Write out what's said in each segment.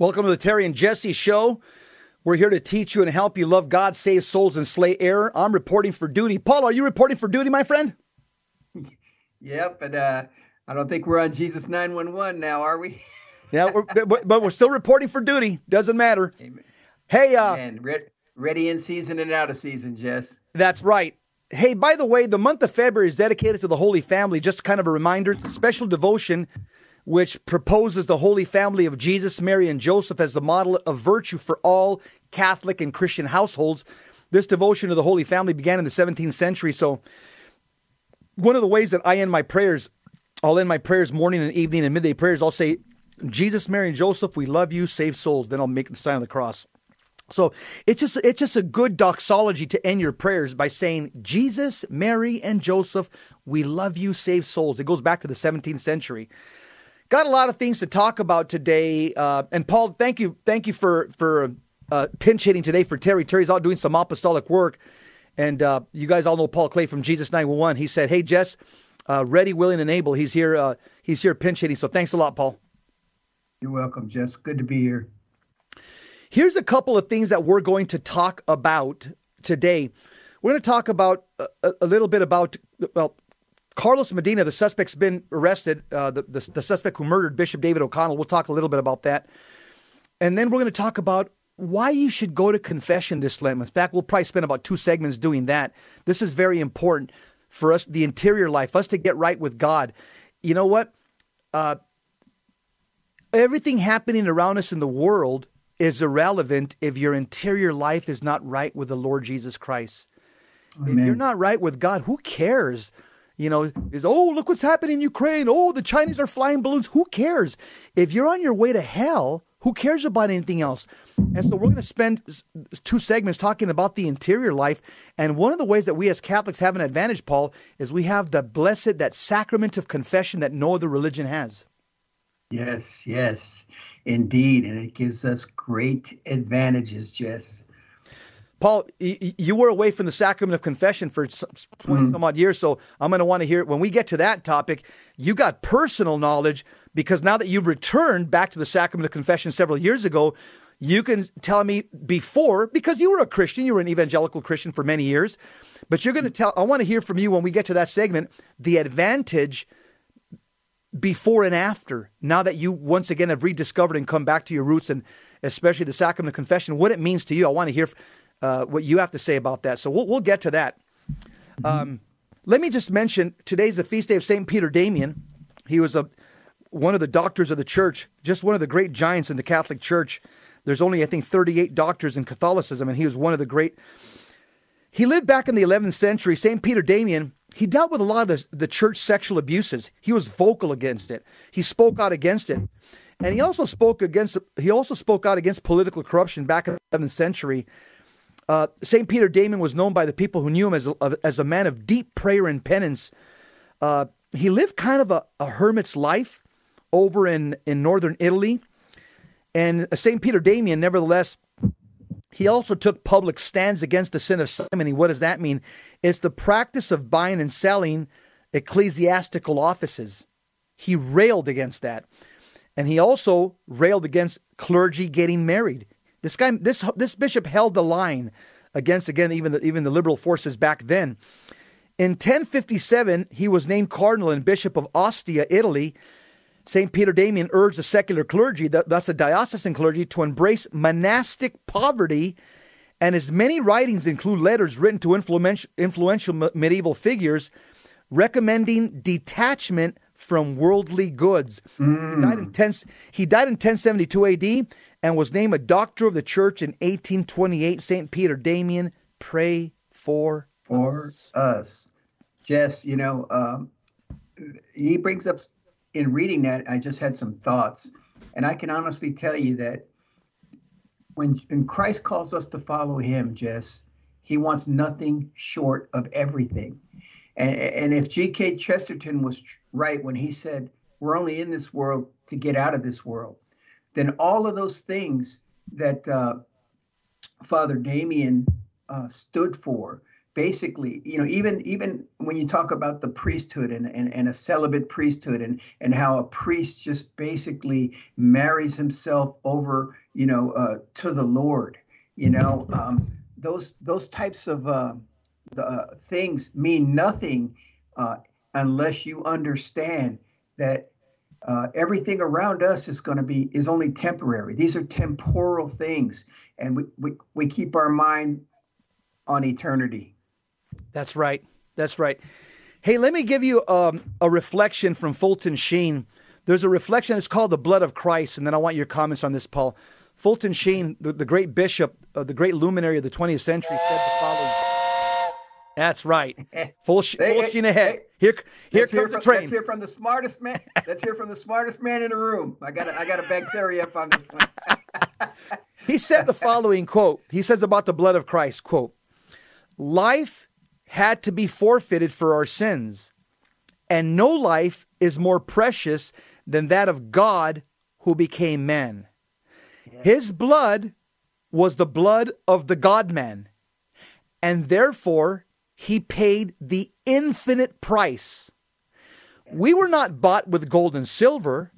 Welcome to the Terry and Jesse Show. We're here to teach you and help you love God, save souls, and slay error. I'm reporting for duty. Paul, are you reporting for duty, my friend? Yep, but uh, I don't think we're on Jesus 911 now, are we? yeah, we're, but, but, we're still reporting for duty. Doesn't matter. Amen. Hey, uh, Amen. Re- ready in season and out of season, Jess. That's right. Hey, by the way, the month of February is dedicated to the Holy Family. Just kind of a reminder, it's a special devotion which proposes the Holy Family of Jesus, Mary, and Joseph as the model of virtue for all Catholic and Christian households. This devotion to the Holy Family began in the 17th century. So, one of the ways that I end my prayers, I'll end my prayers morning and evening and midday prayers. I'll say, Jesus, Mary, and Joseph, we love you, save souls. Then I'll make the sign of the cross. So it's just it's just a good doxology to end your prayers by saying, Jesus, Mary, and Joseph, we love you, save souls. It goes back to the 17th century. Got a lot of things to talk about today. Uh, and Paul, thank you, thank you for for uh, pinch hitting today for Terry. Terry's out doing some apostolic work, and uh, you guys all know Paul Clay from Jesus 911. He said, "Hey Jess, uh, ready, willing, and able." He's here. Uh, he's here pinch hitting. So thanks a lot, Paul. You're welcome, Jess. Good to be here. Here's a couple of things that we're going to talk about today. We're going to talk about a, a little bit about well Carlos Medina, the suspect's been arrested, uh, the, the, the suspect who murdered Bishop David O'Connell. We'll talk a little bit about that. And then we're going to talk about why you should go to confession this Lent. In fact, we'll probably spend about two segments doing that. This is very important for us, the interior life, us to get right with God. You know what? Uh, everything happening around us in the world is irrelevant if your interior life is not right with the Lord Jesus Christ. Amen. If you're not right with God, who cares? You know, is, oh, look what's happening in Ukraine. Oh, the Chinese are flying balloons. Who cares? If you're on your way to hell, who cares about anything else? And so we're going to spend two segments talking about the interior life. And one of the ways that we as Catholics have an advantage, Paul, is we have the blessed, that sacrament of confession that no other religion has. Yes, yes, indeed. And it gives us great advantages, Jess. Paul, you were away from the sacrament of confession for 20 mm-hmm. some odd years, so I'm going to want to hear when we get to that topic. You got personal knowledge because now that you've returned back to the sacrament of confession several years ago, you can tell me before because you were a Christian, you were an evangelical Christian for many years, but you're going to tell. I want to hear from you when we get to that segment the advantage before and after. Now that you once again have rediscovered and come back to your roots and especially the sacrament of confession, what it means to you. I want to hear uh, what you have to say about that. So we'll, we'll get to that. Um, let me just mention today's the feast day of St. Peter Damian. He was a one of the doctors of the church, just one of the great giants in the Catholic Church. There's only, I think, 38 doctors in Catholicism, and he was one of the great. He lived back in the 11th century. St. Peter Damian, he dealt with a lot of the, the church sexual abuses. He was vocal against it. He spoke out against it. And he also spoke against he also spoke out against political corruption back in the 11th century uh, St. Peter Damian was known by the people who knew him as a, as a man of deep prayer and penance. Uh, he lived kind of a, a, hermit's life over in, in northern Italy. And St. Peter Damian, nevertheless, he also took public stands against the sin of simony. What does that mean? It's the practice of buying and selling ecclesiastical offices. He railed against that. And he also railed against clergy getting married. This guy, this this bishop held the line against again even the, even the liberal forces back then. In 1057, he was named cardinal and bishop of Ostia, Italy. St. Peter Damian urged the secular clergy, thus the diocesan clergy, to embrace monastic poverty, and his many writings include letters written to influential, influential medieval figures recommending detachment from worldly goods. Mm. He, died in 10, he died in 1072 AD and was named a doctor of the church in 1828. St. Peter Damian, pray for for us. us. Jess, you know, um, he brings up in reading that, I just had some thoughts. And I can honestly tell you that when, when Christ calls us to follow him, Jess, he wants nothing short of everything. And, and if G.K. Chesterton was right when he said, We're only in this world to get out of this world, then all of those things that uh, Father Damian uh, stood for, basically, you know, even even when you talk about the priesthood and, and, and a celibate priesthood and and how a priest just basically marries himself over, you know, uh, to the Lord, you know, um, those those types of uh, the, uh, things mean nothing uh, unless you understand that uh, everything around us is going to be is only temporary. These are temporal things, and we, we we keep our mind on eternity. That's right. That's right. Hey, let me give you um, a reflection from Fulton Sheen. There's a reflection. It's called the blood of Christ, and then I want your comments on this, Paul. Fulton Sheen, the, the great bishop, uh, the great luminary of the 20th century, said the following. That's right. Full, sh- full sheen ahead. here, here comes hear the train. Let's hear from the smartest man. let's hear from the smartest man in the room. I got I got a bacteria up on this one. he said the following quote. He says about the blood of Christ, quote, Life had to be forfeited for our sins, and no life is more precious than that of God who became man. His blood was the blood of the God man, and therefore he paid the infinite price. We were not bought with gold and silver,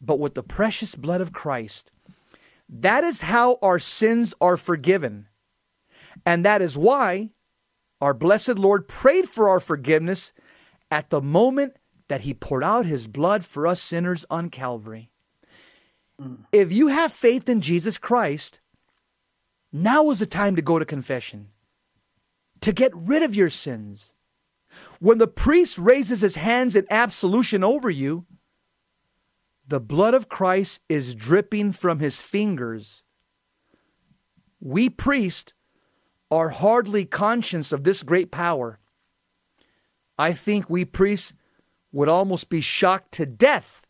but with the precious blood of Christ. That is how our sins are forgiven. And that is why our blessed Lord prayed for our forgiveness at the moment that he poured out his blood for us sinners on Calvary. Mm. If you have faith in Jesus Christ, now is the time to go to confession, to get rid of your sins. When the priest raises his hands in absolution over you, the blood of Christ is dripping from his fingers. We priests are hardly conscious of this great power. I think we priests would almost be shocked to death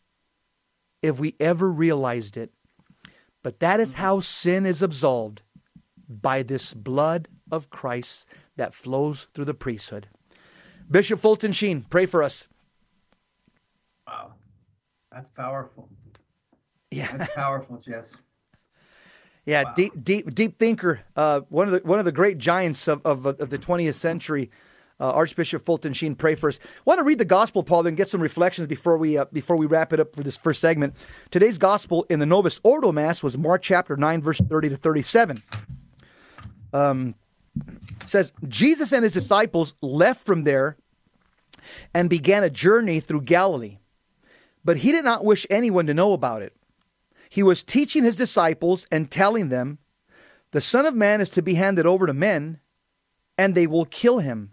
if we ever realized it. But that is how sin is absolved by this blood of Christ that flows through the priesthood. Bishop Fulton Sheen, pray for us. Wow, that's powerful. Yeah, that's powerful, Jess. Yeah, wow. deep, deep, deep thinker. Uh, one of the one of the great giants of of, of the 20th century. Uh, Archbishop Fulton Sheen, pray for us. Want to read the gospel, Paul, then get some reflections before we uh, before we wrap it up for this first segment. Today's gospel in the Novus Ordo Mass was Mark chapter nine, verse thirty to thirty-seven. Um, says Jesus and his disciples left from there and began a journey through Galilee, but he did not wish anyone to know about it. He was teaching his disciples and telling them, The Son of Man is to be handed over to men, and they will kill him.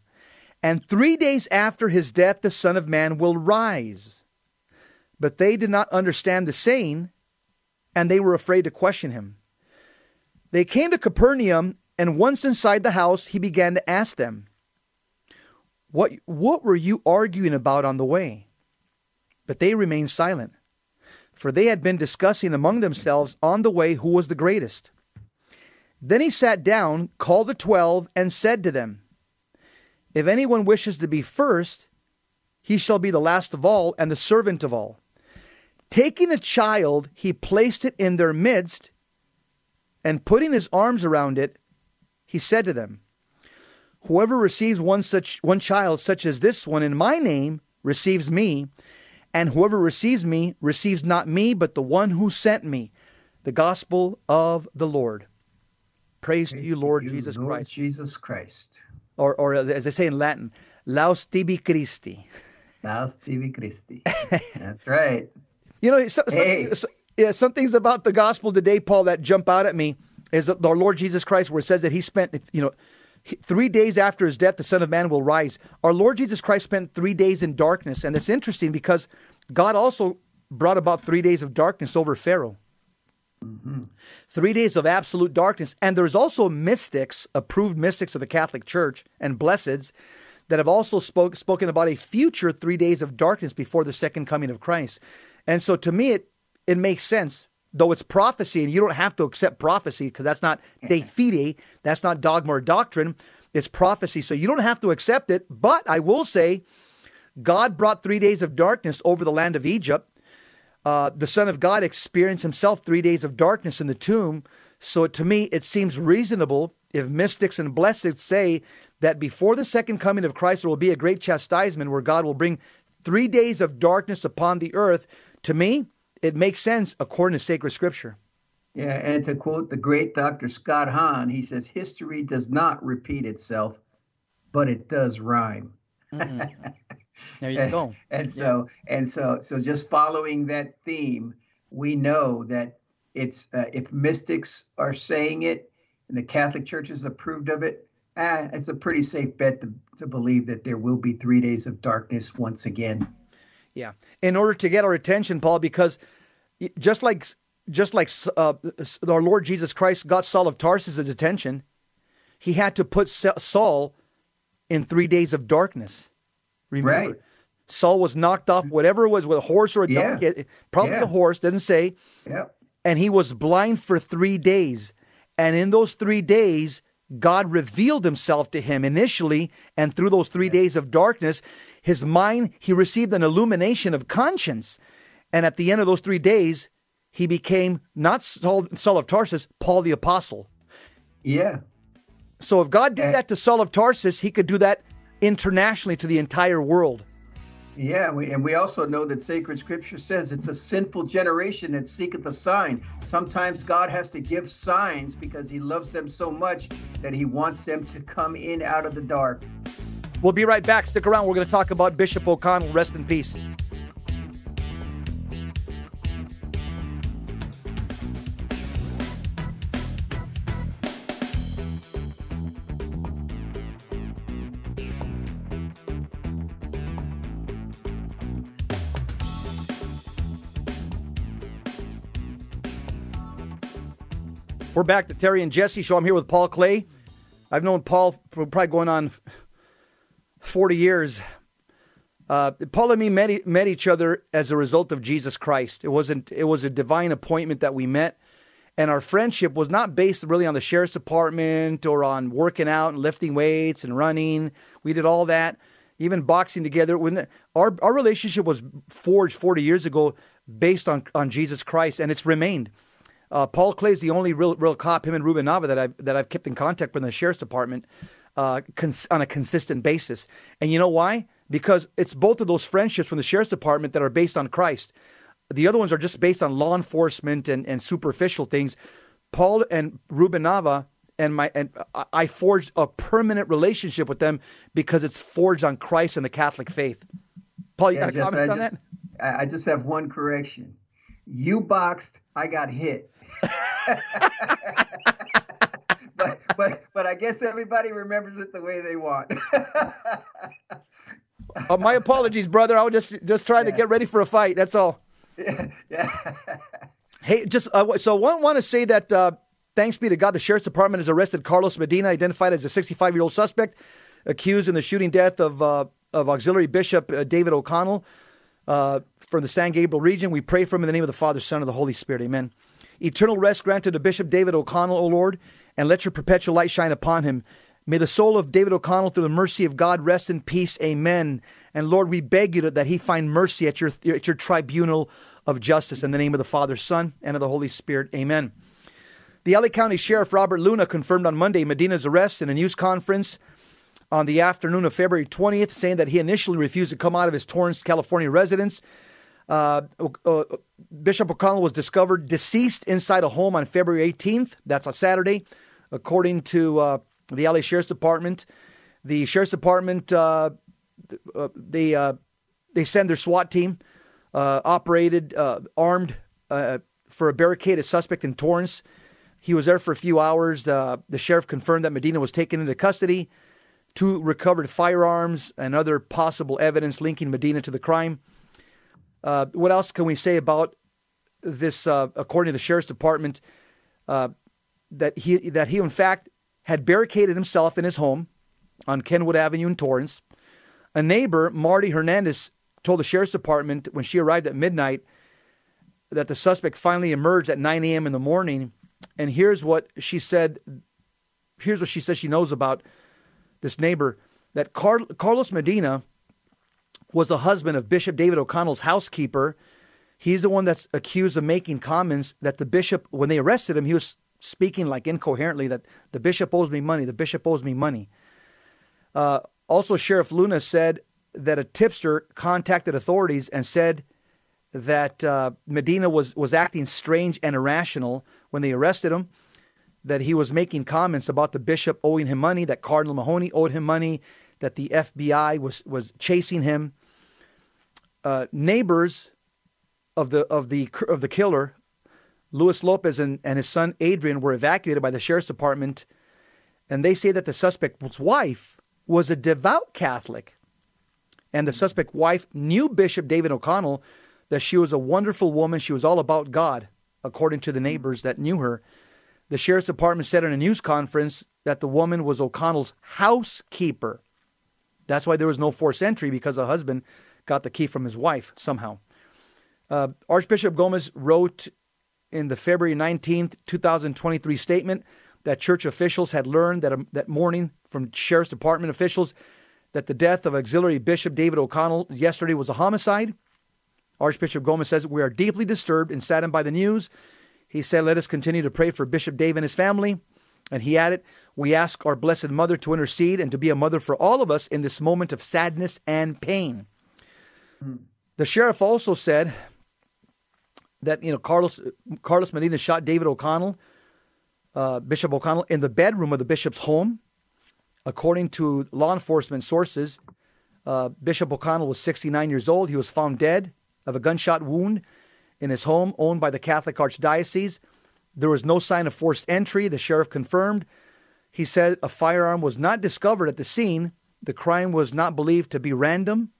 And three days after his death, the Son of Man will rise. But they did not understand the saying, and they were afraid to question him. They came to Capernaum, and once inside the house, he began to ask them, What, what were you arguing about on the way? But they remained silent for they had been discussing among themselves on the way who was the greatest. Then he sat down, called the twelve, and said to them, If anyone wishes to be first, he shall be the last of all and the servant of all. Taking a child, he placed it in their midst, and putting his arms around it, he said to them, Whoever receives one such one child such as this one in my name receives me, and whoever receives me receives not me, but the one who sent me. The gospel of the Lord. Praise, Praise to you, Lord you, Jesus Lord Christ. Jesus Christ. Or, or as they say in Latin, Laus tibi Christi. Laus tibi Christi. That's right. You know, so, hey. so, yeah, some things about the gospel today, Paul, that jump out at me is the Lord Jesus Christ, where it says that he spent, you know, three days after his death, the Son of Man will rise. Our Lord Jesus Christ spent three days in darkness. And it's interesting because God also brought about three days of darkness over Pharaoh. Mm-hmm. Three days of absolute darkness. And there's also mystics, approved mystics of the Catholic Church and blesseds, that have also spoke, spoken about a future three days of darkness before the second coming of Christ. And so to me, it, it makes sense though it's prophecy, and you don't have to accept prophecy because that's not de fide, that's not dogma or doctrine. It's prophecy, so you don't have to accept it. But I will say, God brought three days of darkness over the land of Egypt. Uh, the Son of God experienced himself three days of darkness in the tomb. So to me, it seems reasonable if mystics and blessed say that before the second coming of Christ, there will be a great chastisement where God will bring three days of darkness upon the earth. To me, it makes sense according to sacred scripture. Yeah, and to quote the great Dr. Scott Hahn, he says, History does not repeat itself, but it does rhyme. There you go. and so, yeah. and so, so just following that theme, we know that it's uh, if mystics are saying it and the Catholic Church has approved of it, ah, it's a pretty safe bet to, to believe that there will be three days of darkness once again. Yeah, in order to get our attention, Paul, because just like just like uh, our Lord Jesus Christ got Saul of Tarsus' attention, he had to put Saul in three days of darkness. Remember, right. Saul was knocked off whatever it was with a horse or a yeah. donkey, probably yeah. a horse, doesn't say. Yeah. And he was blind for three days. And in those three days, God revealed himself to him initially, and through those three days of darkness, his mind, he received an illumination of conscience. And at the end of those three days, he became not Saul, Saul of Tarsus, Paul the Apostle. Yeah. So if God did and, that to Saul of Tarsus, he could do that internationally to the entire world. Yeah, we, and we also know that sacred scripture says it's a sinful generation that seeketh a sign. Sometimes God has to give signs because he loves them so much that he wants them to come in out of the dark. We'll be right back. Stick around. We're going to talk about Bishop O'Connell. Rest in peace. We're back to Terry and Jesse show. I'm here with Paul Clay. I've known Paul for probably going on 40 years. Uh, Paul and me met, met each other as a result of Jesus Christ. It wasn't. It was a divine appointment that we met, and our friendship was not based really on the sheriff's department or on working out and lifting weights and running. We did all that, even boxing together. When our our relationship was forged 40 years ago, based on on Jesus Christ, and it's remained. Uh, Paul Clay is the only real real cop, him and Ruben Nava, that I've that I've kept in contact with in the sheriff's department uh, cons- on a consistent basis. And you know why? Because it's both of those friendships from the sheriff's department that are based on Christ. The other ones are just based on law enforcement and, and superficial things. Paul and Ruben Nava and my and I forged a permanent relationship with them because it's forged on Christ and the Catholic faith. Paul, you yeah, got a just, comment I on just, that? I just have one correction. You boxed, I got hit. but but I guess everybody remembers it the way they want. uh, my apologies, brother. I was just just trying yeah. to get ready for a fight. That's all. Yeah. yeah. hey, just uh, so one want to say that uh, thanks be to God, the sheriff's department has arrested Carlos Medina, identified as a 65 year old suspect accused in the shooting death of uh, of auxiliary bishop uh, David O'Connell. Uh, from the San Gabriel region, we pray for him in the name of the Father, Son, and the Holy Spirit. Amen. Eternal rest granted to Bishop David O'Connell, O Lord, and let your perpetual light shine upon him. May the soul of David O'Connell, through the mercy of God, rest in peace. Amen. And Lord, we beg you that he find mercy at your, at your tribunal of justice. In the name of the Father, Son, and of the Holy Spirit. Amen. The LA County Sheriff Robert Luna confirmed on Monday Medina's arrest in a news conference on the afternoon of February 20th, saying that he initially refused to come out of his Torrance, California residence uh, uh, Bishop O'Connell was discovered deceased inside a home on February 18th. That's a Saturday, according to uh, the LA Sheriff's Department. The Sheriff's Department uh, uh, they they send their SWAT team operated armed for a barricaded suspect in Torrance. He was there for a few hours. the sheriff confirmed that Medina was taken into custody. Two recovered firearms and other possible evidence linking Medina to the crime. Uh, what else can we say about this? Uh, according to the sheriff's department, uh, that he that he in fact had barricaded himself in his home on Kenwood Avenue in Torrance. A neighbor, Marty Hernandez, told the sheriff's department when she arrived at midnight that the suspect finally emerged at 9 a.m. in the morning. And here's what she said. Here's what she says she knows about this neighbor that Car- Carlos Medina was the husband of Bishop David O'Connell's housekeeper. He's the one that's accused of making comments that the bishop, when they arrested him, he was speaking like incoherently that the bishop owes me money, the bishop owes me money. Uh, also, Sheriff Luna said that a tipster contacted authorities and said that uh, Medina was, was acting strange and irrational when they arrested him, that he was making comments about the bishop owing him money, that Cardinal Mahony owed him money, that the FBI was, was chasing him. Uh, neighbors of the, of, the, of the killer, Luis Lopez and, and his son Adrian, were evacuated by the sheriff's department, and they say that the suspect's wife was a devout Catholic. And the suspect wife knew Bishop David O'Connell that she was a wonderful woman. She was all about God, according to the neighbors that knew her. The sheriff's department said in a news conference that the woman was O'Connell's housekeeper. That's why there was no forced entry because the husband got the key from his wife somehow. Uh, Archbishop Gomez wrote in the February 19th, 2023 statement that church officials had learned that, um, that morning from sheriff's department officials that the death of auxiliary Bishop David O'Connell yesterday was a homicide. Archbishop Gomez says, We are deeply disturbed and saddened by the news. He said, Let us continue to pray for Bishop Dave and his family. And he added, We ask our Blessed Mother to intercede and to be a mother for all of us in this moment of sadness and pain. Hmm. The sheriff also said that, you know, Carlos, Carlos Medina shot David O'Connell, uh, Bishop O'Connell, in the bedroom of the bishop's home. According to law enforcement sources, uh, Bishop O'Connell was 69 years old. He was found dead of a gunshot wound in his home owned by the Catholic Archdiocese. There was no sign of forced entry, the sheriff confirmed. He said a firearm was not discovered at the scene. The crime was not believed to be random.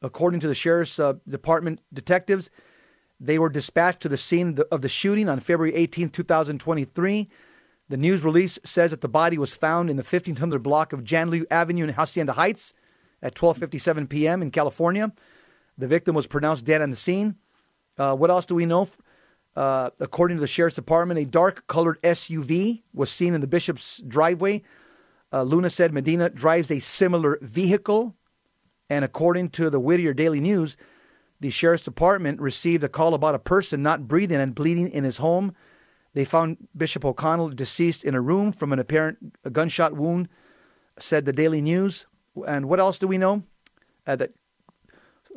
According to the sheriff's uh, department detectives, they were dispatched to the scene of the shooting on February 18, 2023. The news release says that the body was found in the 1500 block of Janlu Avenue in Hacienda Heights at 12:57 p.m. in California. The victim was pronounced dead on the scene. Uh, what else do we know? Uh, according to the sheriff's department, a dark colored SUV was seen in the bishop's driveway. Uh, Luna said Medina drives a similar vehicle. And according to the Whittier Daily News, the sheriff's department received a call about a person not breathing and bleeding in his home. They found Bishop O'Connell deceased in a room from an apparent gunshot wound, said the Daily News. And what else do we know? Uh, that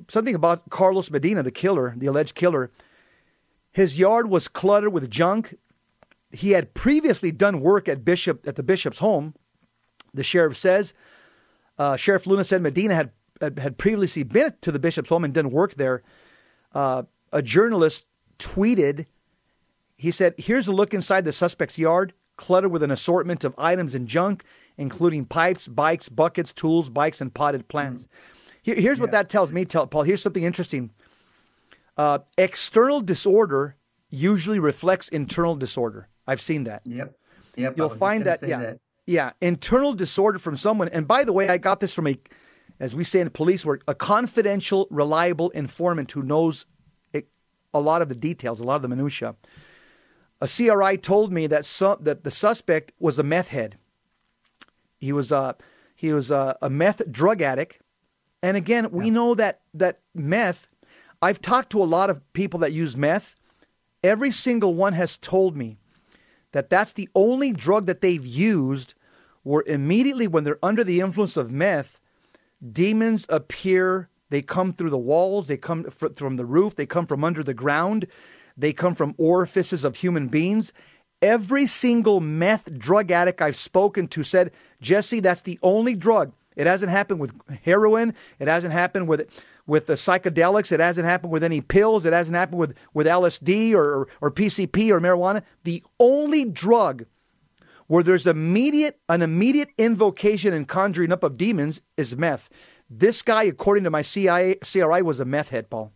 something about Carlos Medina, the killer, the alleged killer. His yard was cluttered with junk. He had previously done work at Bishop at the bishop's home. The sheriff says. Uh, sheriff Luna said Medina had, had, had previously been to the bishop's home and didn't work there. Uh, a journalist tweeted. He said, "Here's a look inside the suspect's yard, cluttered with an assortment of items and junk, including pipes, bikes, buckets, tools, bikes, and potted plants." Mm-hmm. Here, here's yeah. what that tells me, Paul. Here's something interesting. Uh, external disorder usually reflects internal disorder. I've seen that. Yep. Yep. You'll find that. Yeah. That. Yeah. Internal disorder from someone. And by the way, I got this from a, as we say in the police work, a confidential, reliable informant who knows it, a lot of the details, a lot of the minutia. A CRI told me that su- that the suspect was a meth head. He was a he was a, a meth drug addict and again, we know that that meth. I've talked to a lot of people that use meth. Every single one has told me that that's the only drug that they've used where immediately when they're under the influence of meth, demons appear. They come through the walls, they come from the roof, they come from under the ground, they come from orifices of human beings. Every single meth drug addict I've spoken to said, Jesse, that's the only drug it hasn't happened with heroin. It hasn't happened with with the psychedelics. It hasn't happened with any pills. It hasn't happened with, with LSD or, or, or PCP or marijuana. The only drug where there's immediate an immediate invocation and conjuring up of demons is meth. This guy, according to my CIA, CRI, was a meth head, Paul.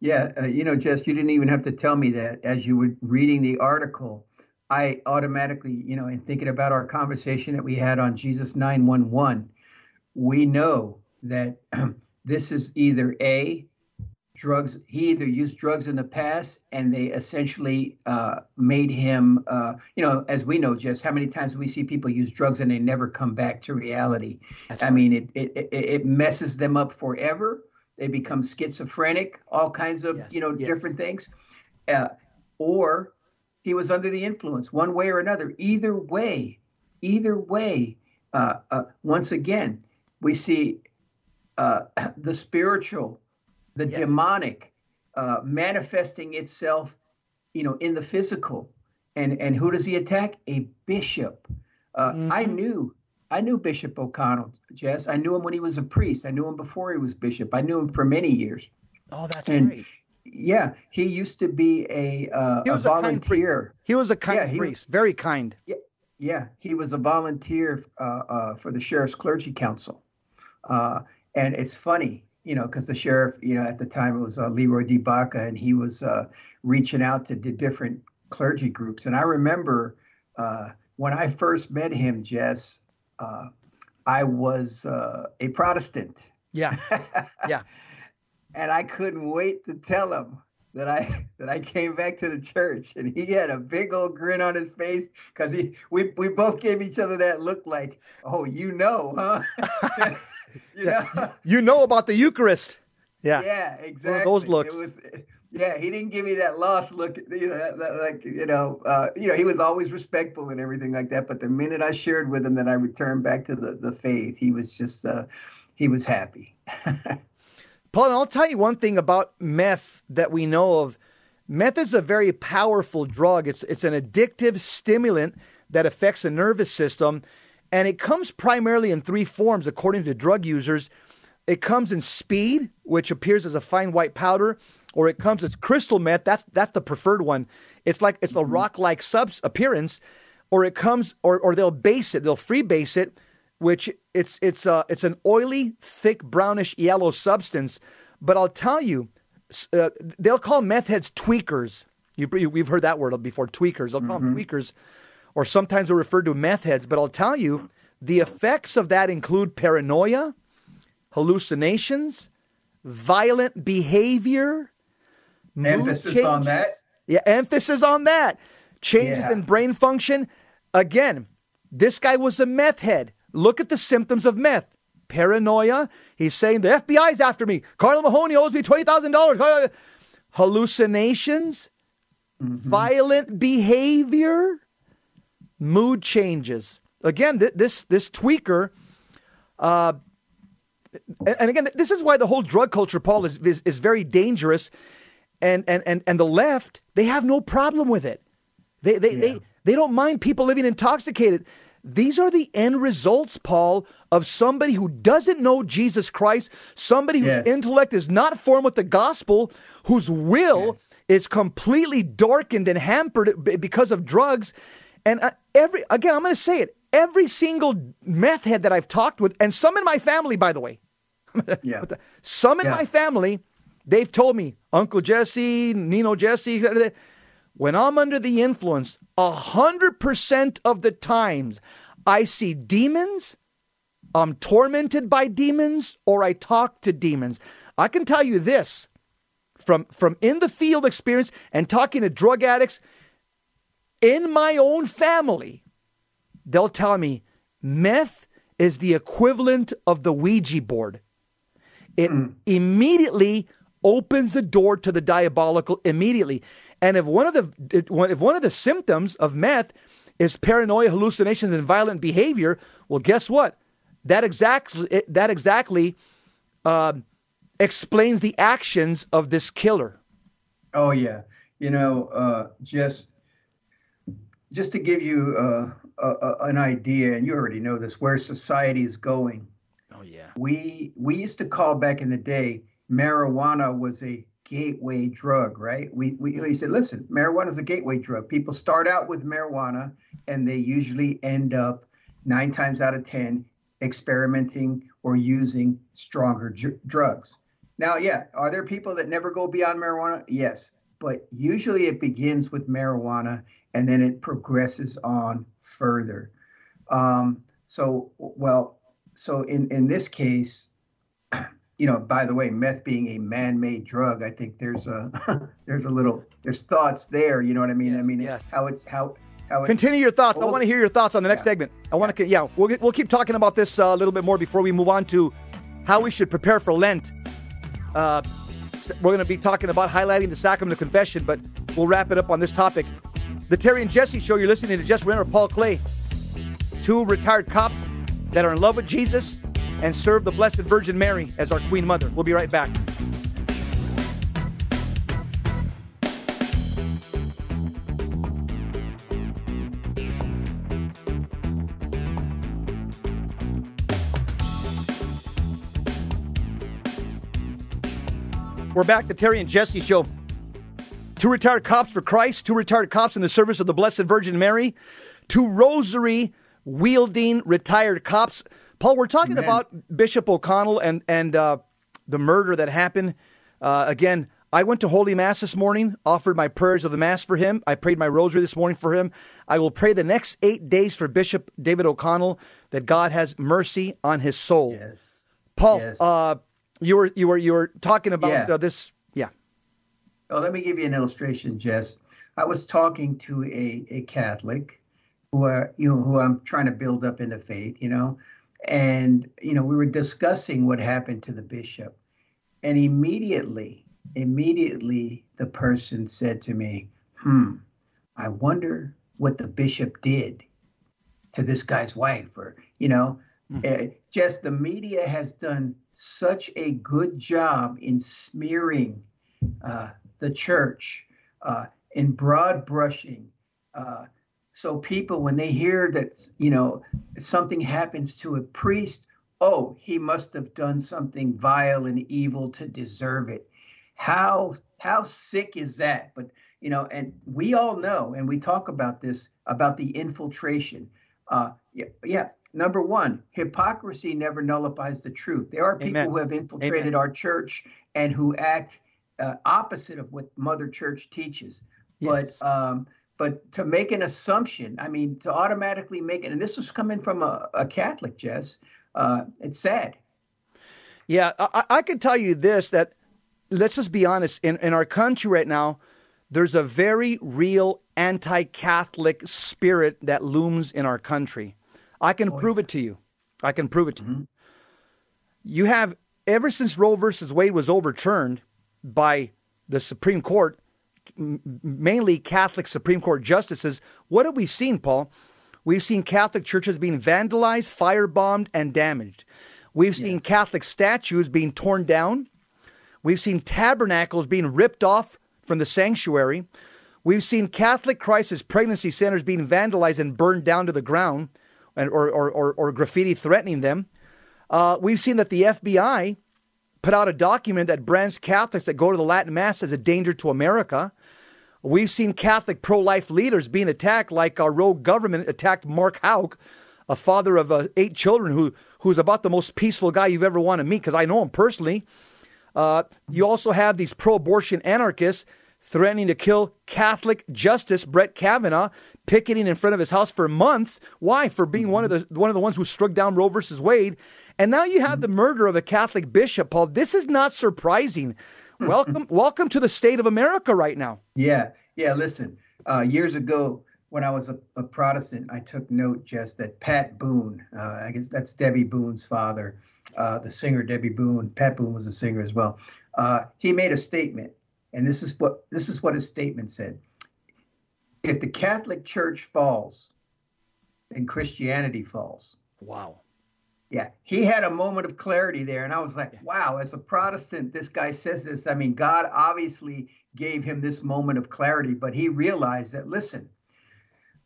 Yeah, uh, you know, Jess, you didn't even have to tell me that as you were reading the article. I automatically, you know, in thinking about our conversation that we had on Jesus 911, we know that this is either a drugs he either used drugs in the past and they essentially uh, made him uh, you know as we know just how many times we see people use drugs and they never come back to reality That's i right. mean it, it it messes them up forever they become schizophrenic all kinds of yes. you know yes. different things uh, or he was under the influence one way or another either way either way uh, uh, once again, we see uh, the spiritual, the yes. demonic uh, manifesting itself, you know, in the physical. And and who does he attack? A bishop. Uh, mm-hmm. I knew I knew Bishop O'Connell, Jess. I knew him when he was a priest. I knew him before he was bishop. I knew him for many years. Oh, that's and, great. Yeah, he used to be a, uh, he was a volunteer. A he was a kind yeah, priest, was, very kind. Yeah, yeah, he was a volunteer uh, uh, for the sheriff's clergy council, uh, and it's funny, you know, because the sheriff, you know, at the time it was uh, Leroy D. Baca, and he was uh, reaching out to the different clergy groups. And I remember when I first met him, Jess, I was a Protestant. Yeah, yeah and I couldn't wait to tell him that I that I came back to the church, and he had a big old grin on his face because he we we both gave each other that look like, oh, you know, huh? you yeah. know, you know about the Eucharist. Yeah, yeah, exactly. those looks. It was, yeah, he didn't give me that lost look. You know, that, that, like you know, uh, you know, he was always respectful and everything like that. But the minute I shared with him that I returned back to the the faith, he was just uh, he was happy. Paul, and I'll tell you one thing about meth that we know of. Meth is a very powerful drug. It's it's an addictive stimulant that affects the nervous system, and it comes primarily in three forms, according to drug users. It comes in speed, which appears as a fine white powder, or it comes as crystal meth. That's that's the preferred one. It's like it's a mm-hmm. rock-like subs appearance, or it comes, or or they'll base it, they'll free base it which it's it's uh, it's an oily, thick, brownish yellow substance. But I'll tell you, uh, they'll call meth heads tweakers. You, we've heard that word before, tweakers. They'll call mm-hmm. them tweakers, or sometimes they're referred to meth heads. But I'll tell you, the effects of that include paranoia, hallucinations, violent behavior. Emphasis on that. Yeah, emphasis on that. Changes yeah. in brain function. Again, this guy was a meth head. Look at the symptoms of meth. Paranoia. He's saying the FBI's after me. Carl Mahony owes me $20,000. Hallucinations. Mm-hmm. Violent behavior. Mood changes. Again, th- this, this tweaker, uh, and, again, this is why the whole drug culture, Paul, is, is, is very dangerous. And, and, and, and the left, they have no problem with it. They, they, yeah. they, they don't mind people living intoxicated. These are the end results, Paul, of somebody who doesn't know Jesus Christ, somebody whose yes. intellect is not formed with the gospel, whose will yes. is completely darkened and hampered because of drugs. And uh, every again, I'm going to say it. Every single meth head that I've talked with, and some in my family, by the way, yeah. some in yeah. my family, they've told me, Uncle Jesse, Nino Jesse, when I'm under the influence, 100% of the times I see demons, I'm tormented by demons, or I talk to demons. I can tell you this from, from in the field experience and talking to drug addicts in my own family, they'll tell me meth is the equivalent of the Ouija board. It mm. immediately opens the door to the diabolical immediately. And if one of the if one of the symptoms of meth is paranoia, hallucinations, and violent behavior, well, guess what? That exactly that exactly uh, explains the actions of this killer. Oh yeah, you know, uh, just just to give you uh, a, an idea, and you already know this, where society is going. Oh yeah. We we used to call back in the day marijuana was a gateway drug, right? We, we, we said, listen, marijuana is a gateway drug. People start out with marijuana and they usually end up nine times out of 10 experimenting or using stronger drugs. Now, yeah, are there people that never go beyond marijuana? Yes. But usually it begins with marijuana and then it progresses on further. Um, so, well, so in, in this case, you know, by the way, meth being a man-made drug, I think there's a there's a little there's thoughts there. You know what I mean? Yes, I mean, yes. how it's how how continue your thoughts. Well, I want to hear your thoughts on the next yeah. segment. I want to yeah, we'll we'll keep talking about this uh, a little bit more before we move on to how we should prepare for Lent. Uh, we're going to be talking about highlighting the sacrament of confession, but we'll wrap it up on this topic. The Terry and Jesse Show. You're listening to Jess Romero, Paul Clay, two retired cops that are in love with Jesus and serve the Blessed Virgin Mary as our Queen Mother. We'll be right back. We're back to Terry and Jesse show. Two retired cops for Christ, two retired cops in the service of the Blessed Virgin Mary, two rosary wielding retired cops. Paul, we're talking Amen. about Bishop O'Connell and and uh, the murder that happened. Uh, again, I went to Holy Mass this morning, offered my prayers of the Mass for him. I prayed my rosary this morning for him. I will pray the next eight days for Bishop David O'Connell that God has mercy on his soul. Yes. Paul, yes. Uh, you were you were you were talking about yeah. uh, this. Yeah. Oh, let me give you an illustration, Jess. I was talking to a, a Catholic who are you know who I'm trying to build up in the faith, you know, and you know we were discussing what happened to the bishop, and immediately, immediately the person said to me, "Hmm, I wonder what the bishop did to this guy's wife, or you know." Mm-hmm. Uh, just the media has done such a good job in smearing uh, the church, uh, in broad brushing. Uh, so people, when they hear that you know something happens to a priest, oh, he must have done something vile and evil to deserve it. How how sick is that? But you know, and we all know, and we talk about this about the infiltration. Uh, yeah, yeah, Number one, hypocrisy never nullifies the truth. There are people Amen. who have infiltrated Amen. our church and who act uh, opposite of what Mother Church teaches. Yes. But um, but to make an assumption, I mean, to automatically make it, and this was coming from a, a Catholic, Jess. Uh, it's sad. Yeah, I, I can tell you this: that let's just be honest. In in our country right now, there's a very real anti-Catholic spirit that looms in our country. I can oh, prove yeah. it to you. I can prove it to mm-hmm. you. You have, ever since Roe versus Wade was overturned by the Supreme Court, mainly Catholic Supreme Court justices, what have we seen, Paul? We've seen Catholic churches being vandalized, firebombed, and damaged. We've seen yes. Catholic statues being torn down. We've seen tabernacles being ripped off from the sanctuary. We've seen Catholic crisis pregnancy centers being vandalized and burned down to the ground or, or, or, or graffiti threatening them. Uh, we've seen that the FBI put out a document that brands Catholics that go to the Latin Mass as a danger to America. We've seen Catholic pro life leaders being attacked, like our rogue government attacked Mark Houck, a father of uh, eight children who, who's about the most peaceful guy you've ever want to meet, because I know him personally. Uh, you also have these pro abortion anarchists threatening to kill Catholic Justice Brett Kavanaugh, picketing in front of his house for months. Why? For being one of the one of the ones who struck down Roe versus Wade. And now you have the murder of a Catholic bishop, Paul. This is not surprising. welcome, welcome to the state of America right now. Yeah, yeah. Listen, uh, years ago when I was a, a, Protestant, I took note just that Pat Boone, uh, I guess that's Debbie Boone's father, uh, the singer Debbie Boone. Pat Boone was a singer as well. Uh, he made a statement and this is what this is what his statement said. If the Catholic Church falls, then Christianity falls. Wow. Yeah, he had a moment of clarity there, and I was like, "Wow!" As a Protestant, this guy says this. I mean, God obviously gave him this moment of clarity, but he realized that listen,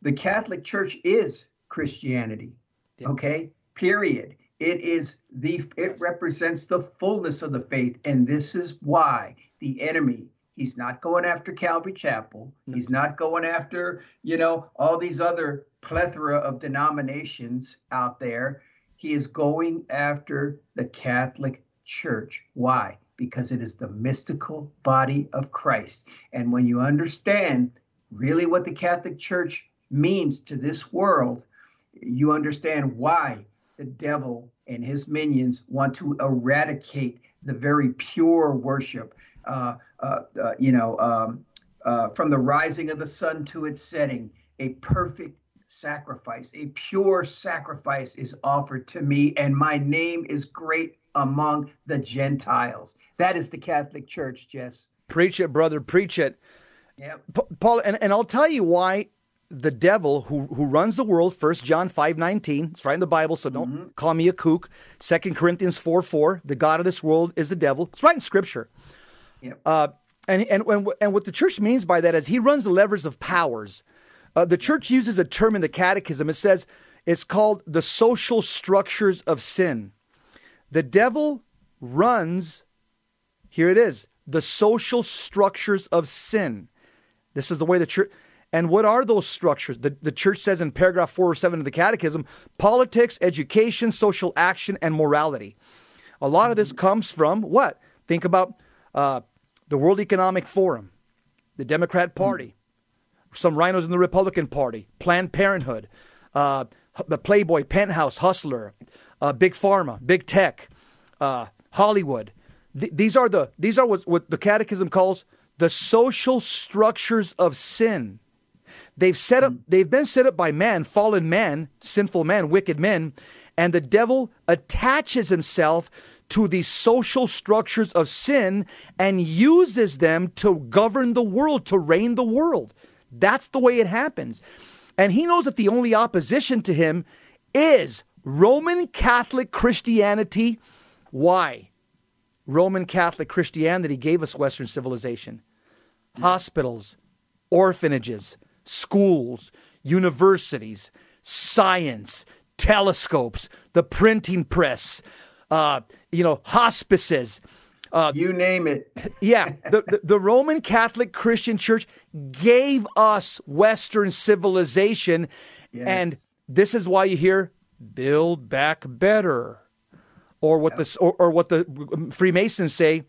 the Catholic Church is Christianity. Yeah. Okay, period. It is the it represents the fullness of the faith, and this is why the enemy He's not going after Calvary Chapel. No. He's not going after, you know, all these other plethora of denominations out there. He is going after the Catholic Church. Why? Because it is the mystical body of Christ. And when you understand really what the Catholic Church means to this world, you understand why the devil and his minions want to eradicate the very pure worship uh, uh, uh, you know, um, uh, from the rising of the sun to its setting, a perfect sacrifice, a pure sacrifice is offered to me, and my name is great among the Gentiles. That is the Catholic Church, Jess. Preach it, brother. Preach it. Yeah. Paul, and, and I'll tell you why the devil who, who runs the world, 1 John 5 19. It's right in the Bible, so don't mm-hmm. call me a kook. 2 Corinthians 4 4. The God of this world is the devil. It's right in Scripture. Yep. Uh, and, and, and, and what the church means by that is he runs the levers of powers. Uh, the church uses a term in the catechism. It says it's called the social structures of sin. The devil runs, here it is, the social structures of sin. This is the way the church. And what are those structures? The, the church says in paragraph 407 of the Catechism politics, education, social action, and morality. A lot of this comes from what? Think about uh, the World Economic Forum, the Democrat Party, some RINOs in the Republican Party, Planned Parenthood, uh, the Playboy, Penthouse, Hustler, uh, Big Pharma, Big Tech, uh, Hollywood. Th- these are the these are what, what the Catechism calls the social structures of sin. They've set up, they've been set up by man, fallen man, sinful man, wicked men, and the devil attaches himself to these social structures of sin and uses them to govern the world, to reign the world. That's the way it happens. And he knows that the only opposition to him is Roman Catholic Christianity. Why? Roman Catholic Christianity gave us Western civilization, hospitals, orphanages, schools, universities, science, telescopes, the printing press, uh, you know, hospices. Uh, you name it. yeah. The, the, the, Roman Catholic Christian Church gave us Western civilization. Yes. And this is why you hear build back better. Or what, the, or, or what the Freemasons say,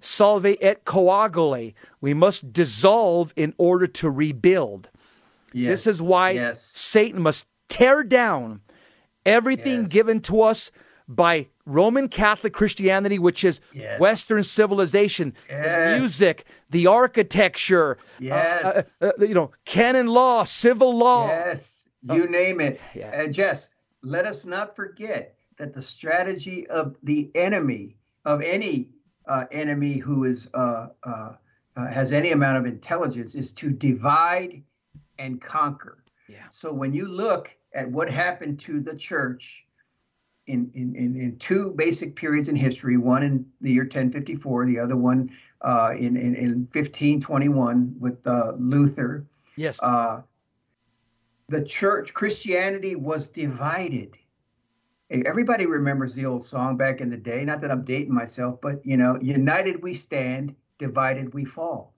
solve et coagula. We must dissolve in order to rebuild. Yes. This is why yes. Satan must tear down everything given to us by Roman Catholic Christianity, which is Western civilization, the music, the architecture, yes. Uh, uh, uh, you know, canon law, civil law. Yes, you name it. Yeah. And Jess, let us not forget that the strategy of the enemy, of any uh, enemy who is uh, uh, has any amount of intelligence, is to divide and conquer. Yeah. So when you look at what happened to the church in, in, in, in two basic periods in history, one in the year 1054, the other one uh, in, in, in 1521 with uh, Luther. Yes. Uh, the church, Christianity was divided. Everybody remembers the old song back in the day. Not that I'm dating myself, but you know, united we stand, divided we fall.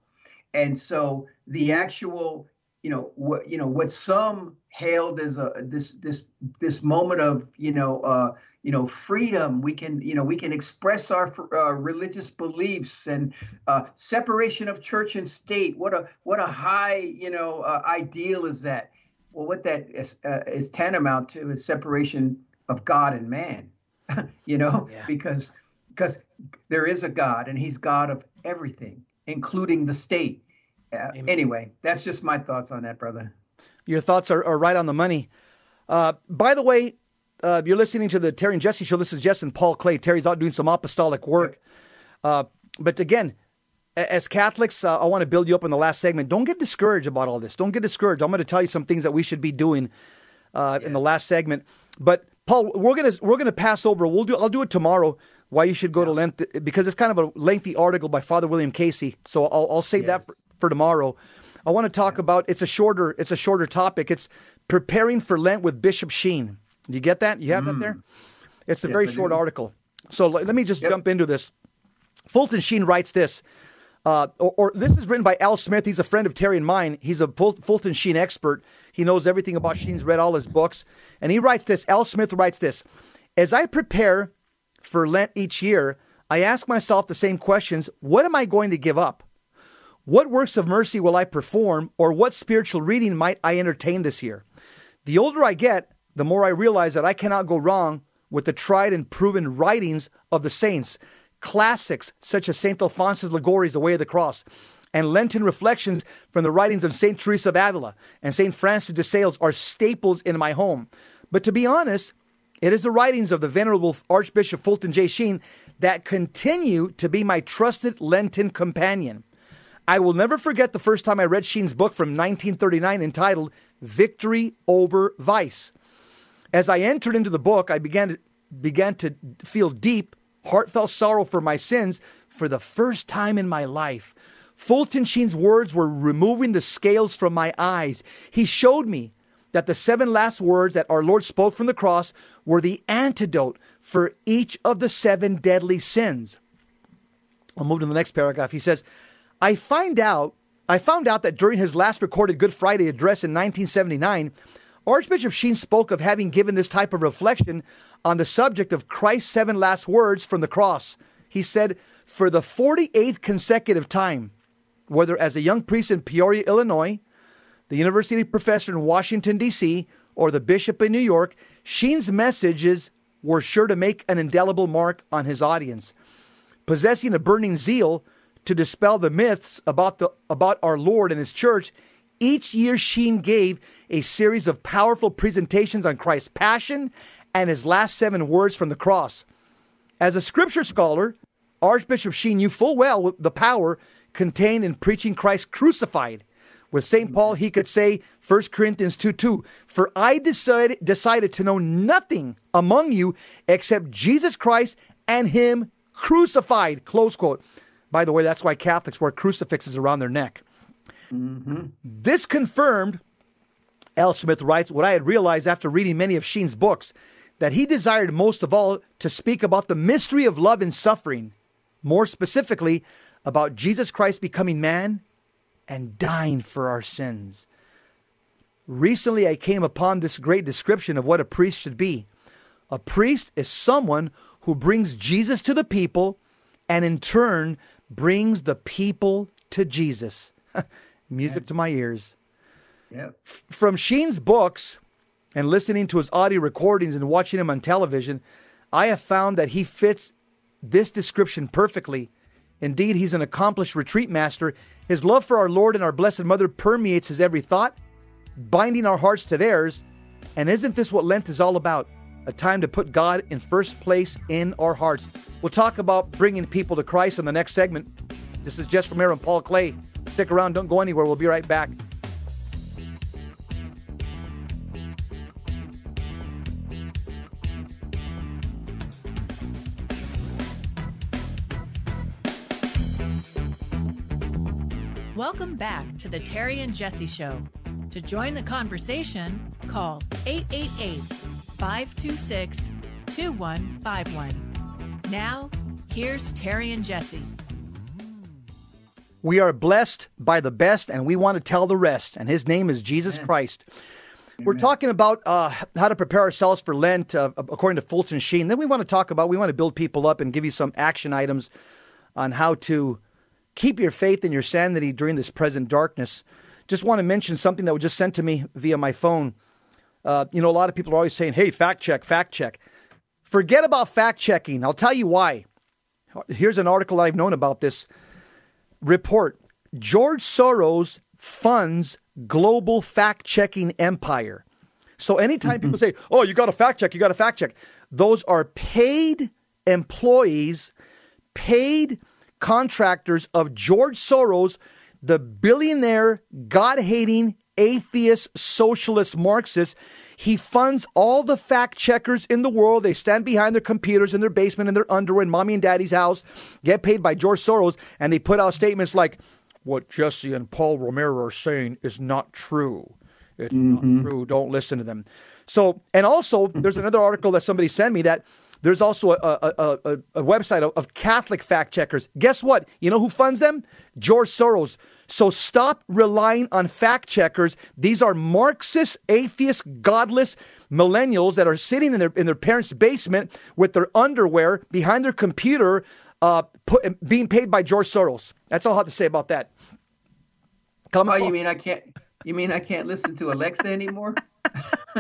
And so the actual you know what you know what some hailed as a this this this moment of you know uh, you know freedom. We can you know we can express our uh, religious beliefs and uh, separation of church and state. What a what a high you know uh, ideal is that? Well what that is, uh, is tantamount to is separation of god and man you know yeah. because because there is a god and he's god of everything including the state yeah. Anyway, that's just my thoughts on that, brother. Your thoughts are, are right on the money. Uh, by the way, uh, you're listening to the Terry and Jesse show. This is Jess and Paul Clay. Terry's out doing some apostolic work. Uh, but again, as Catholics, uh, I want to build you up in the last segment. Don't get discouraged about all this. Don't get discouraged. I'm going to tell you some things that we should be doing uh, yeah. in the last segment. But Paul, we're gonna we're gonna pass over. We'll do. I'll do it tomorrow. Why you should go yeah. to length because it's kind of a lengthy article by Father William Casey. So I'll, I'll save yes. that for, for, tomorrow. I want to talk yeah. about. It's a shorter. It's a shorter topic. It's preparing for Lent with Bishop Sheen. You get that? You have mm. that there. It's a yes, very I short do. article. So let, let me just yep. jump into this. Fulton Sheen writes this. Uh, or, or, this is written by Al Smith. He's a friend of Terry and mine. He's a Fulton Sheen expert. He knows everything about Sheen's read all his books. And he writes this Al Smith writes this As I prepare for Lent each year, I ask myself the same questions What am I going to give up? What works of mercy will I perform, or what spiritual reading might I entertain this year? The older I get, the more I realize that I cannot go wrong with the tried and proven writings of the saints, classics such as St. Alphonsus Liguori's The Way of the Cross, and Lenten reflections from the writings of St. Teresa of Avila and St. Francis de Sales are staples in my home. But to be honest, it is the writings of the Venerable Archbishop Fulton J. Sheen that continue to be my trusted Lenten companion. I will never forget the first time I read Sheen's book from 1939 entitled Victory Over Vice. As I entered into the book, I began to, began to feel deep, heartfelt sorrow for my sins for the first time in my life. Fulton Sheen's words were removing the scales from my eyes. He showed me that the seven last words that our Lord spoke from the cross were the antidote for each of the seven deadly sins. I'll move to the next paragraph. He says, I find out I found out that during his last recorded Good Friday address in 1979, Archbishop Sheen spoke of having given this type of reflection on the subject of Christ's seven last words from the cross. He said, For the 48th consecutive time, whether as a young priest in Peoria, Illinois, the university professor in Washington, D.C., or the bishop in New York, Sheen's messages were sure to make an indelible mark on his audience. Possessing a burning zeal, to dispel the myths about, the, about our Lord and His church, each year Sheen gave a series of powerful presentations on Christ's passion and His last seven words from the cross. As a scripture scholar, Archbishop Sheen knew full well the power contained in preaching Christ crucified. With St. Paul, he could say, 1 Corinthians 2 2, For I decided, decided to know nothing among you except Jesus Christ and Him crucified. Close quote. By the way, that's why Catholics wear crucifixes around their neck. Mm-hmm. This confirmed, Al Smith writes, what I had realized after reading many of Sheen's books that he desired most of all to speak about the mystery of love and suffering, more specifically, about Jesus Christ becoming man and dying for our sins. Recently, I came upon this great description of what a priest should be. A priest is someone who brings Jesus to the people and in turn brings the people to Jesus. Music yeah. to my ears. Yep. F- from Sheen's books and listening to his audio recordings and watching him on television, I have found that he fits this description perfectly. Indeed, he's an accomplished retreat master. His love for our Lord and our Blessed Mother permeates his every thought, binding our hearts to theirs. And isn't this what Lent is all about? a time to put God in first place in our hearts. We'll talk about bringing people to Christ in the next segment. This is Jess Romero and Paul Clay. Stick around, don't go anywhere. We'll be right back. Welcome back to the Terry and Jesse Show. To join the conversation, call 888 526 2151. Now, here's Terry and Jesse. We are blessed by the best, and we want to tell the rest. And his name is Jesus Amen. Christ. Amen. We're talking about uh, how to prepare ourselves for Lent uh, according to Fulton Sheen. Then we want to talk about, we want to build people up and give you some action items on how to keep your faith and your sanity during this present darkness. Just want to mention something that was just sent to me via my phone. Uh, you know, a lot of people are always saying, hey, fact check, fact check. Forget about fact checking. I'll tell you why. Here's an article I've known about this report. George Soros funds global fact checking empire. So anytime mm-hmm. people say, oh, you got to fact check, you got to fact check, those are paid employees, paid contractors of George Soros, the billionaire, God hating, atheist, socialist, Marxist. He funds all the fact checkers in the world. They stand behind their computers in their basement in their underwear in mommy and daddy's house, get paid by George Soros, and they put out statements like, What Jesse and Paul Romero are saying is not true. It's mm-hmm. not true. Don't listen to them. So, and also, there's another article that somebody sent me that there's also a, a, a, a website of, of, Catholic fact checkers. Guess what? You know who funds them? George Soros. So stop relying on fact checkers. These are Marxist, atheist, godless millennials that are sitting in their in their parents' basement with their underwear behind their computer, uh, put, being paid by George Soros. That's all I have to say about that. Come oh, you mean I can't? You mean I can't listen to Alexa anymore?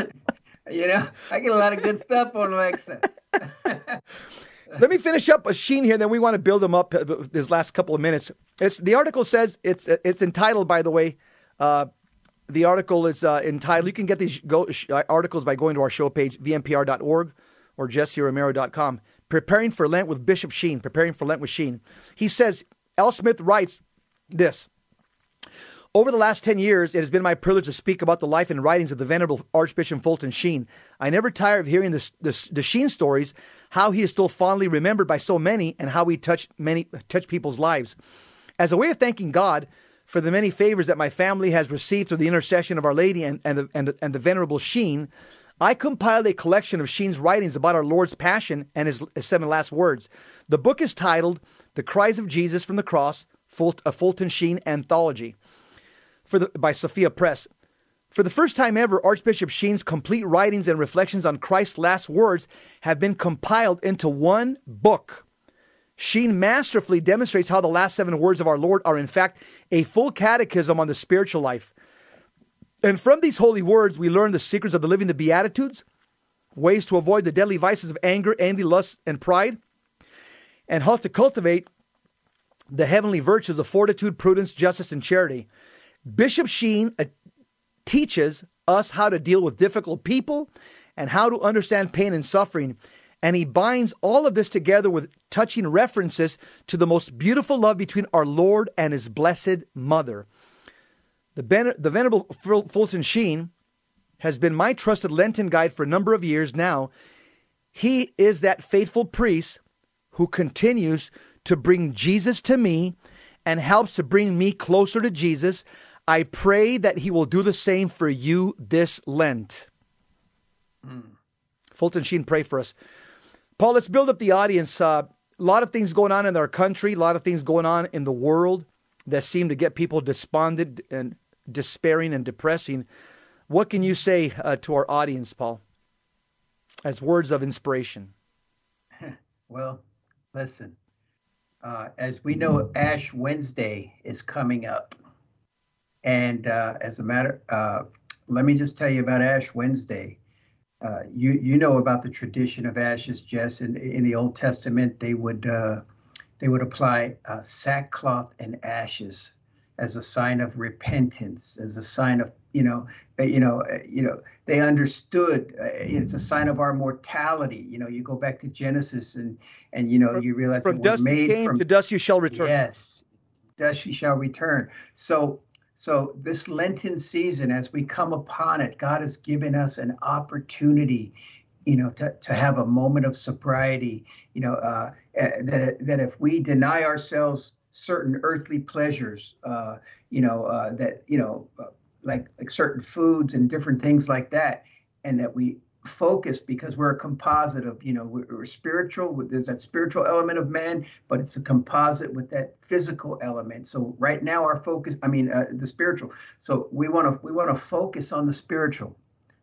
you know, I get a lot of good stuff on Alexa. Let me finish up a Sheen here, then we want to build them up uh, this last couple of minutes. It's the article says it's it's entitled, by the way. Uh, the article is uh, entitled. You can get these go, uh, articles by going to our show page, vmpr.org or jesseromero.com. Preparing for Lent with Bishop Sheen. Preparing for Lent with Sheen. He says, Al Smith writes this Over the last 10 years, it has been my privilege to speak about the life and writings of the Venerable Archbishop Fulton Sheen. I never tire of hearing the, the, the Sheen stories, how he is still fondly remembered by so many, and how he touched many touched people's lives. As a way of thanking God for the many favors that my family has received through the intercession of Our Lady and, and, the, and, and the Venerable Sheen, I compiled a collection of Sheen's writings about our Lord's Passion and his, his seven last words. The book is titled The Cries of Jesus from the Cross, a Fulton Sheen Anthology for the, by Sophia Press. For the first time ever, Archbishop Sheen's complete writings and reflections on Christ's last words have been compiled into one book. Sheen masterfully demonstrates how the last seven words of our Lord are, in fact, a full catechism on the spiritual life. And from these holy words, we learn the secrets of the living the Beatitudes, ways to avoid the deadly vices of anger, envy, lust, and pride, and how to cultivate the heavenly virtues of fortitude, prudence, justice, and charity. Bishop Sheen uh, teaches us how to deal with difficult people and how to understand pain and suffering. And he binds all of this together with touching references to the most beautiful love between our Lord and his blessed mother. The, ben- the Venerable Fulton Sheen has been my trusted Lenten guide for a number of years now. He is that faithful priest who continues to bring Jesus to me and helps to bring me closer to Jesus. I pray that he will do the same for you this Lent. Mm. Fulton Sheen, pray for us. Paul, let's build up the audience. Uh, a lot of things going on in our country, a lot of things going on in the world that seem to get people despondent and despairing and depressing. What can you say uh, to our audience, Paul, as words of inspiration? Well, listen, uh, as we know, Ash Wednesday is coming up. And uh, as a matter, uh, let me just tell you about Ash Wednesday. Uh, you you know about the tradition of ashes, Jess. In, in the Old Testament, they would uh, they would apply uh, sackcloth and ashes as a sign of repentance, as a sign of you know uh, you know you know they understood it's a sign of our mortality. You know, you go back to Genesis and and you know you realize from dust made came from, to dust you shall return. Yes, dust you shall return. So so, this Lenten season, as we come upon it, God has given us an opportunity, you know, to, to have a moment of sobriety, you know, uh, eh, that, that if we deny ourselves certain earthly pleasures, uh, you know, uh, that, you know, uh, like, like certain foods and different things like that, and that we focused because we're a composite of you know we're, we're, spiritual there's that spiritual element of man but it's a composite with that physical element. So right now our focus i mean uh, the spiritual. So we want to we want to focus on the spiritual.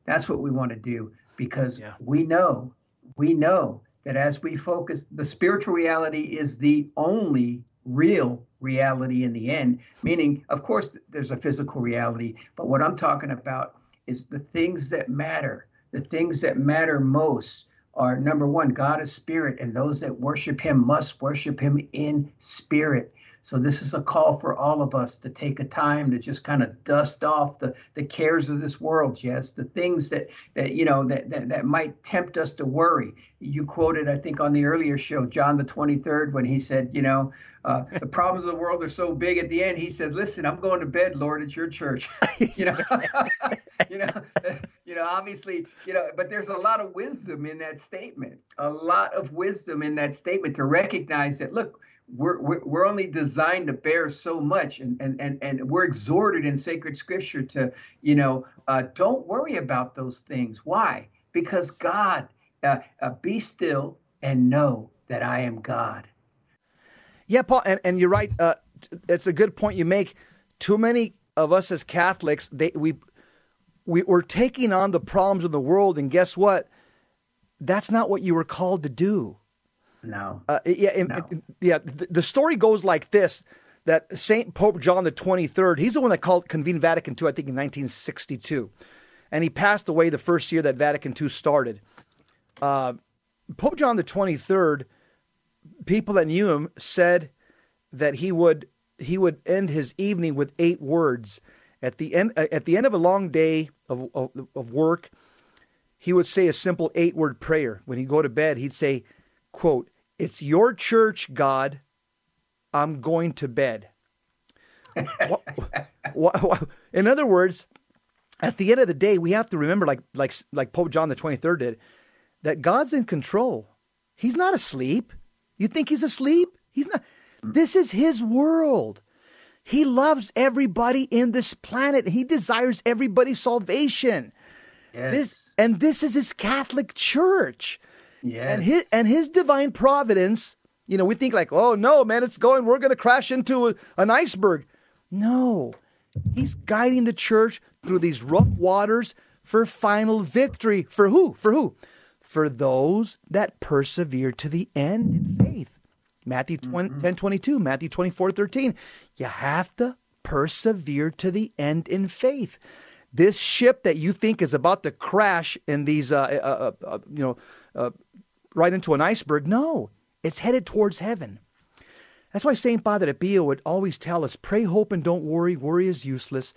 That's what we want to do because yeah. we know we know that as we focus the spiritual reality is the only real reality in the end. Meaning of course there's a physical reality but what i'm talking about is the things that matter the things that matter most are number one, God is spirit, and those that worship him must worship him in spirit. So this is a call for all of us to take a time to just kind of dust off the, the cares of this world, yes, the things that that you know that, that that might tempt us to worry. You quoted, I think, on the earlier show, John the 23rd, when he said, you know, uh, the problems of the world are so big. At the end, he said, "Listen, I'm going to bed, Lord, at your church." you know, you know, you know. Obviously, you know, but there's a lot of wisdom in that statement. A lot of wisdom in that statement to recognize that. Look, we're, we're, only designed to bear so much and, and, and, and we're exhorted in sacred scripture to you know uh, don't worry about those things why because god uh, uh, be still and know that i am god yeah paul and, and you're right uh, it's a good point you make too many of us as catholics they we, we we're taking on the problems of the world and guess what that's not what you were called to do no. Uh, yeah, no. yeah. The, story goes like this: that Saint Pope John the Twenty Third, he's the one that called convened Vatican II, I think, in 1962, and he passed away the first year that Vatican II started. Uh, Pope John the Twenty Third, people that knew him said that he would he would end his evening with eight words. At the end uh, at the end of a long day of, of, of work, he would say a simple eight word prayer. When he'd go to bed, he'd say, quote, It's your church, God. I'm going to bed. In other words, at the end of the day, we have to remember, like like like Pope John the Twenty Third did, that God's in control. He's not asleep. You think he's asleep? He's not. This is his world. He loves everybody in this planet. He desires everybody's salvation. Yes. This and this is his Catholic Church. yes. And his and his divine providence, you know, we think like, oh no, man, it's going, we're going to crash into a, an iceberg. No, he's guiding the church through these rough waters for final victory. For who? For who? For those that persevere to the end in faith. Matthew 20, 10 22, Matthew 24 13. You have to persevere to the end in faith. This ship that you think is about to crash in these, uh, uh, uh, uh, you know, uh, right into an iceberg, no, it's headed towards heaven. That's why St. Padre Pio would always tell us pray, hope, and don't worry. Worry is useless.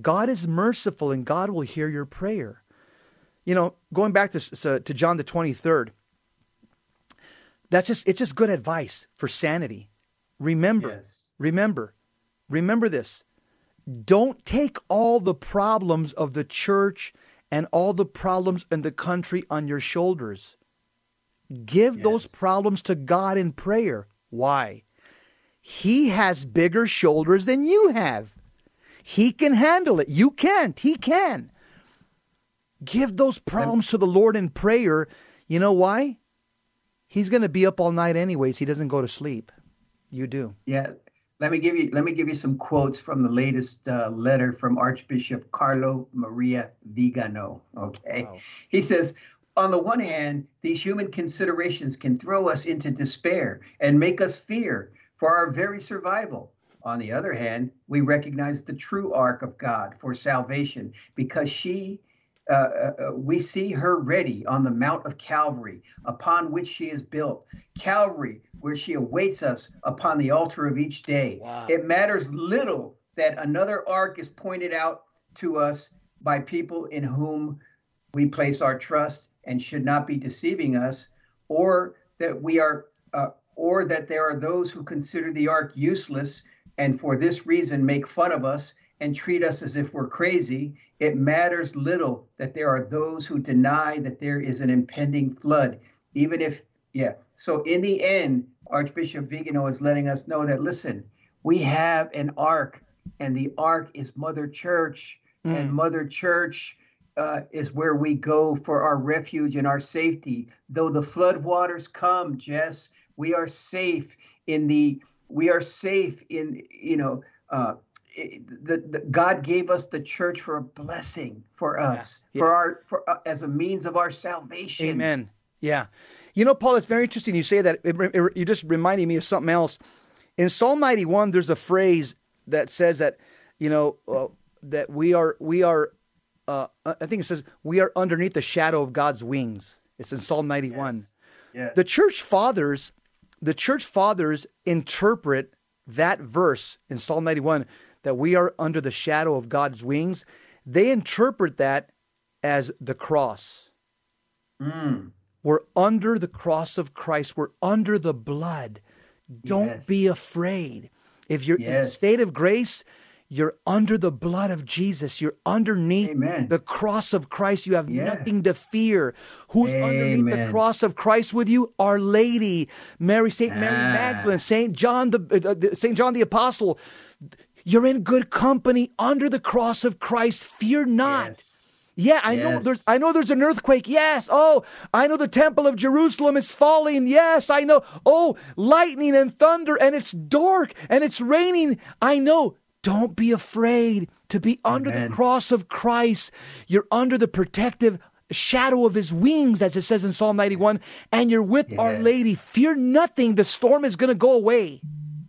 God is merciful and God will hear your prayer. You know, going back to, to John the 23rd, that's just, it's just good advice for sanity. Remember, Yes. remember, remember this. Don't take all the problems of the church and all the problems in the country on your shoulders. Give those problems to God in prayer. Why? He has bigger shoulders than you have. He can handle it. You can't. He can. Give those problems to the Lord in prayer. You know why? He's going to be up all night anyways. He doesn't go to sleep. You do. Yeah. Let me give you let me give you some quotes from the latest uh, letter from Archbishop Carlo Maria Vigano. Okay. Wow. He says, on the one hand, these human considerations can throw us into despair and make us fear for our very survival. On the other hand, we recognize the true ark of God for salvation because she, uh, uh, uh, we see her ready on the Mount of Calvary, upon which she is built. Calvary, where she awaits us upon the altar of each day. Wow. It matters little that another ark is pointed out to us by people in whom we place our trust and should not be deceiving us, or that we are, uh, or that there are those who consider the ark useless and for this reason make fun of us and treat us as if we're crazy. It matters little that there are those who deny that there is an impending flood, even if, yeah. So in the end, Archbishop Vigano is letting us know that listen, we have an ark, and the ark is Mother Church, and Mother Church uh, is where we go for our refuge and our safety. Though the flood waters come, Jess, we are safe in the we are safe in you know uh, the God gave us the church for a blessing for us yeah. for our for uh, as a means of our salvation. Amen. Yeah. You know, Paul, it's very interesting you say that. It, it, you just reminded me of something else. In Psalm 91, there's a phrase that says that, you know, uh, that we are, we are, uh, I think it says, we are underneath the shadow of God's wings. It's in Psalm 91. Yes. Yes. The church fathers, the church fathers interpret that verse in Psalm 91 that we are under the shadow of God's wings. They interpret that as the cross. Mm. We're under the cross of Christ. We're under the blood. Don't Yes. be afraid. If you're in a state of grace, you're under the blood of Jesus. You're underneath Amen. the cross of Christ. You have Yeah. nothing to fear. Who's underneath the cross of Christ with you? Our Lady, Mary, Saint Mary Ah. Magdalene, Saint John the uh, uh, Saint John the Apostle. You're in good company under the cross of Christ. Fear not. Yes. Yeah, I know there's I know there's an earthquake. Yes. Oh, I know the temple of Jerusalem is falling. Yes, I know. Oh, lightning and thunder and it's dark and it's raining. I know. Don't be afraid to be under Amen. the cross of Christ. You're under the protective shadow of his wings as it says in Psalm 91 and you're with Our Lady. Fear nothing. The storm is going to go away.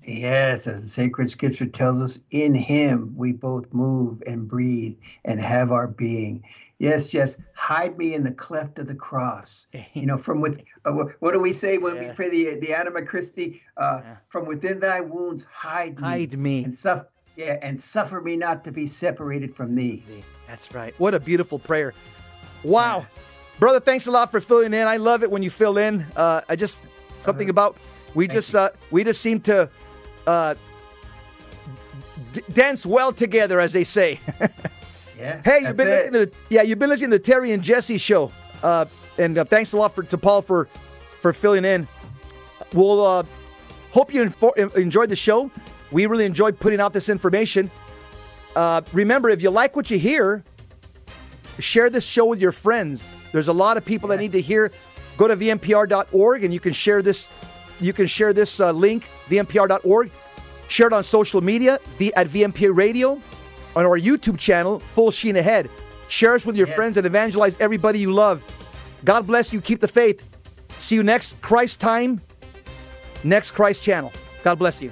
Yes, as the sacred scripture tells us, in him we both move and breathe and have our being. Yes, yes, hide me in the cleft of the cross. You know, from with uh, what do we say when we pray the the Anima Christi? Uh, From within thy wounds, hide me, Hide me. and suffer. Yeah, and suffer me not to be separated from thee. That's right. What a beautiful prayer. Wow. Brother, thanks a lot for filling in. I love it when you fill in. Uh, I just, something about, we just, uh, we just seem to uh, d- dance well together, as they say. Yeah. hey, you've been it. listening to the, yeah, you've been listening to the Terry and Jesse show, uh, and uh, thanks a lot for to Paul for for filling in. We'll uh, hope you info- enjoyed the show. We really enjoyed putting out this information. Uh, remember, if you like what you hear, share this show with your friends. There's a lot of people that need to hear. Go to vmpr.org and you can share this. You can share this uh, link vmpr.org. Share it on social media v- at VMP Radio, on our YouTube channel, Full Sheen Ahead. Share us with your Yes. friends and evangelize everybody you love. God bless you. Keep the faith. See you next Christ time, next Christ channel. God bless you.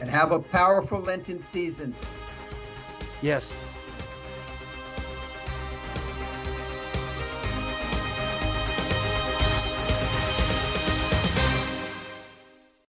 And have a powerful Lenten season. Yes.